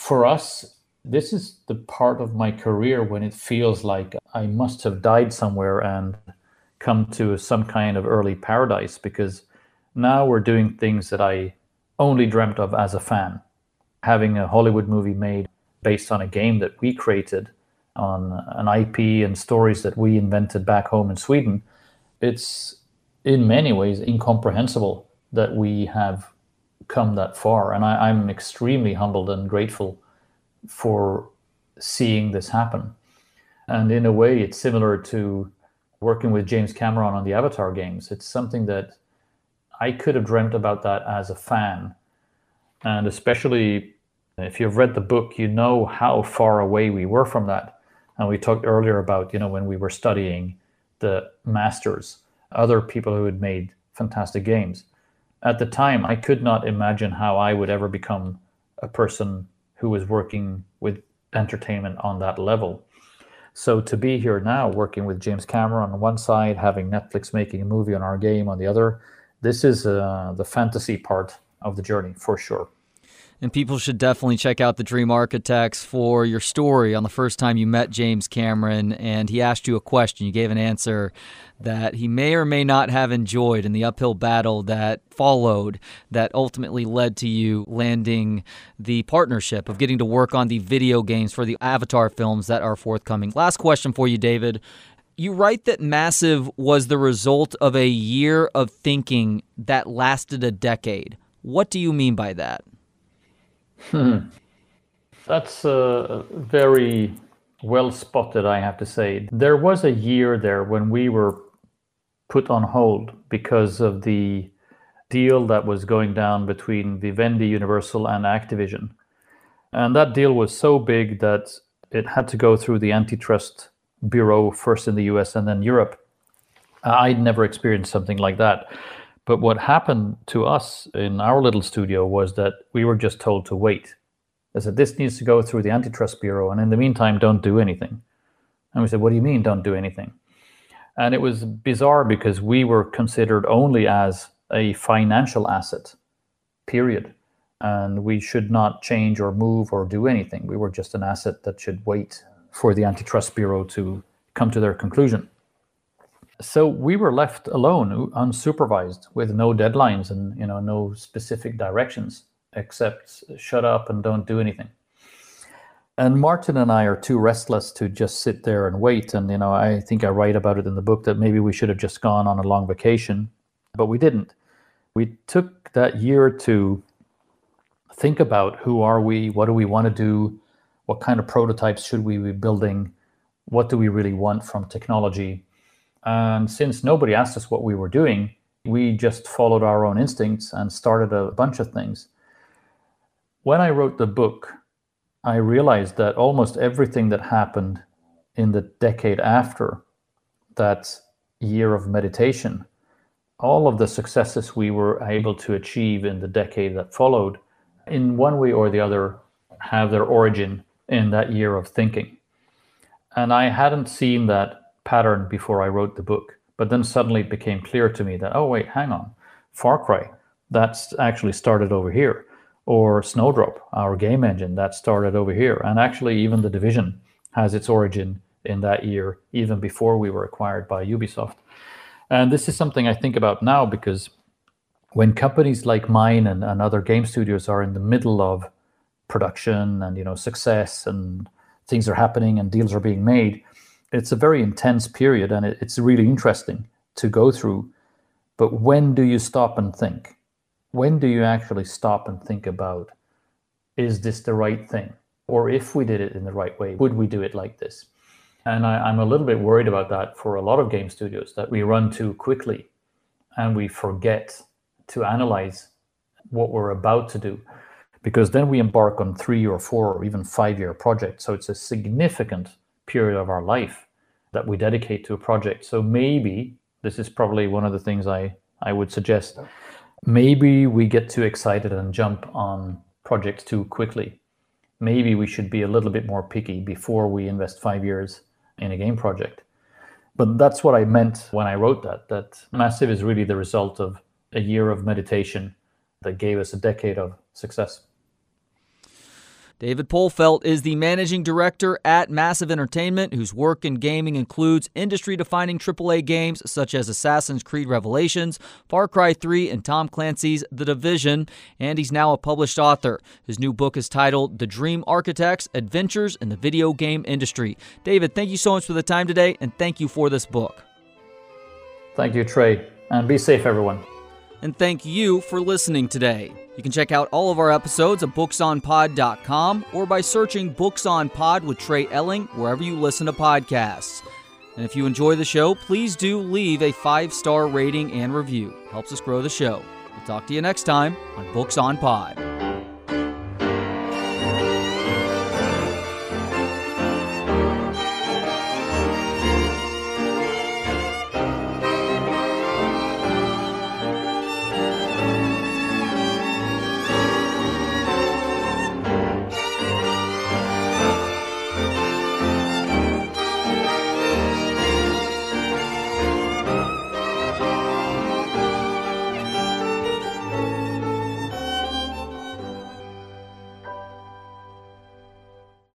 For us, this is the part of my career when it feels like I must have died somewhere and come to some kind of early paradise because now we're doing things that I only dreamt of as a fan. Having a Hollywood movie made based on a game that we created on an IP and stories that we invented back home in Sweden, it's in many ways incomprehensible that we have come that far. And I, am extremely humbled and grateful for seeing this happen. And in a way, it's similar to working with James Cameron on the Avatar games. It's something that I could have dreamt about that as a fan. And especially if you've read the book, you know how far away we were from that. And we talked earlier about, you know, when we were studying the masters, other people who had made fantastic games. At the time, I could not imagine how I would ever become a person who was working with entertainment on that level. So to be here now, working with James Cameron on one side, having Netflix making a movie on our game on the other, this is uh, the fantasy part of the journey for sure. And people should definitely check out the Dream Architects for your story on the first time you met James Cameron and he asked you a question. You gave an answer that he may or may not have enjoyed in the uphill battle that followed, that ultimately led to you landing the partnership of getting to work on the video games for the Avatar films that are forthcoming. Last question for you, David. You write that Massive was the result of a year of thinking that lasted a decade. What do you mean by that? Hmm. That's uh, very well spotted, I have to say. There was a year there when we were put on hold because of the deal that was going down between Vivendi, Universal, and Activision. And that deal was so big that it had to go through the antitrust bureau first in the US and then Europe. I'd never experienced something like that. But what happened to us in our little studio was that we were just told to wait. They said, this needs to go through the antitrust bureau. And in the meantime, don't do anything. And we said, what do you mean, don't do anything? And it was bizarre because we were considered only as a financial asset, period. And we should not change or move or do anything. We were just an asset that should wait for the Antitrust Bureau to come to their conclusion. So we were left alone, unsupervised, with no deadlines and you know no specific directions except shut up and don't do anything and Martin and I are too restless to just sit there and wait. And you know, I think I write about it in the book that maybe we should have just gone on a long vacation, but we didn't. We took that year to think about who are we, what do we want to do, what kind of prototypes should we be building, what do we really want from technology. And since nobody asked us what we were doing, we just followed our own instincts and started a bunch of things. When I wrote the book, I realized that almost everything that happened in the decade after that year of meditation, all of the successes we were able to achieve in the decade that followed, in one way or the other, have their origin in that year of thinking. And I hadn't seen that pattern before I wrote the book. But then suddenly it became clear to me that, oh, wait, hang on. Far Cry, that's actually started over here or Snowdrop, our game engine that started over here. And actually, even the division has its origin in that year, even before we were acquired by Ubisoft. And this is something I think about now because when companies like mine and, and other game studios are in the middle of production and you know success and things are happening and deals are being made, it's a very intense period and it, it's really interesting to go through. But when do you stop and think? when do you actually stop and think about is this the right thing? Or if we did it in the right way, would we do it like this? And I, I'm a little bit worried about that for a lot of game studios that we run too quickly and we forget to analyze what we're about to do because then we embark on three or four or even five year projects. So it's a significant period of our life that we dedicate to a project. So maybe this is probably one of the things I, I would suggest. Maybe we get too excited and jump on projects too quickly. Maybe we should be a little bit more picky before we invest five years in a game project. But that's what I meant when I wrote that, that Massive is really the result of a year of meditation that gave us a decade of success. David Polfeldt is the managing director at Massive Entertainment, whose work in gaming includes industry defining AAA games such as Assassin's Creed Revelations, Far Cry 3, and Tom Clancy's The Division. And he's now a published author. His new book is titled The Dream Architects Adventures in the Video Game Industry. David, thank you so much for the time today, and thank you for this book. Thank you, Trey. And be safe, everyone. And thank you for listening today. You can check out all of our episodes at booksonpod.com or by searching Books on Pod with Trey Elling wherever you listen to podcasts. And if you enjoy the show, please do leave a five star rating and review. Helps us grow the show. We'll talk to you next time on Books on Pod.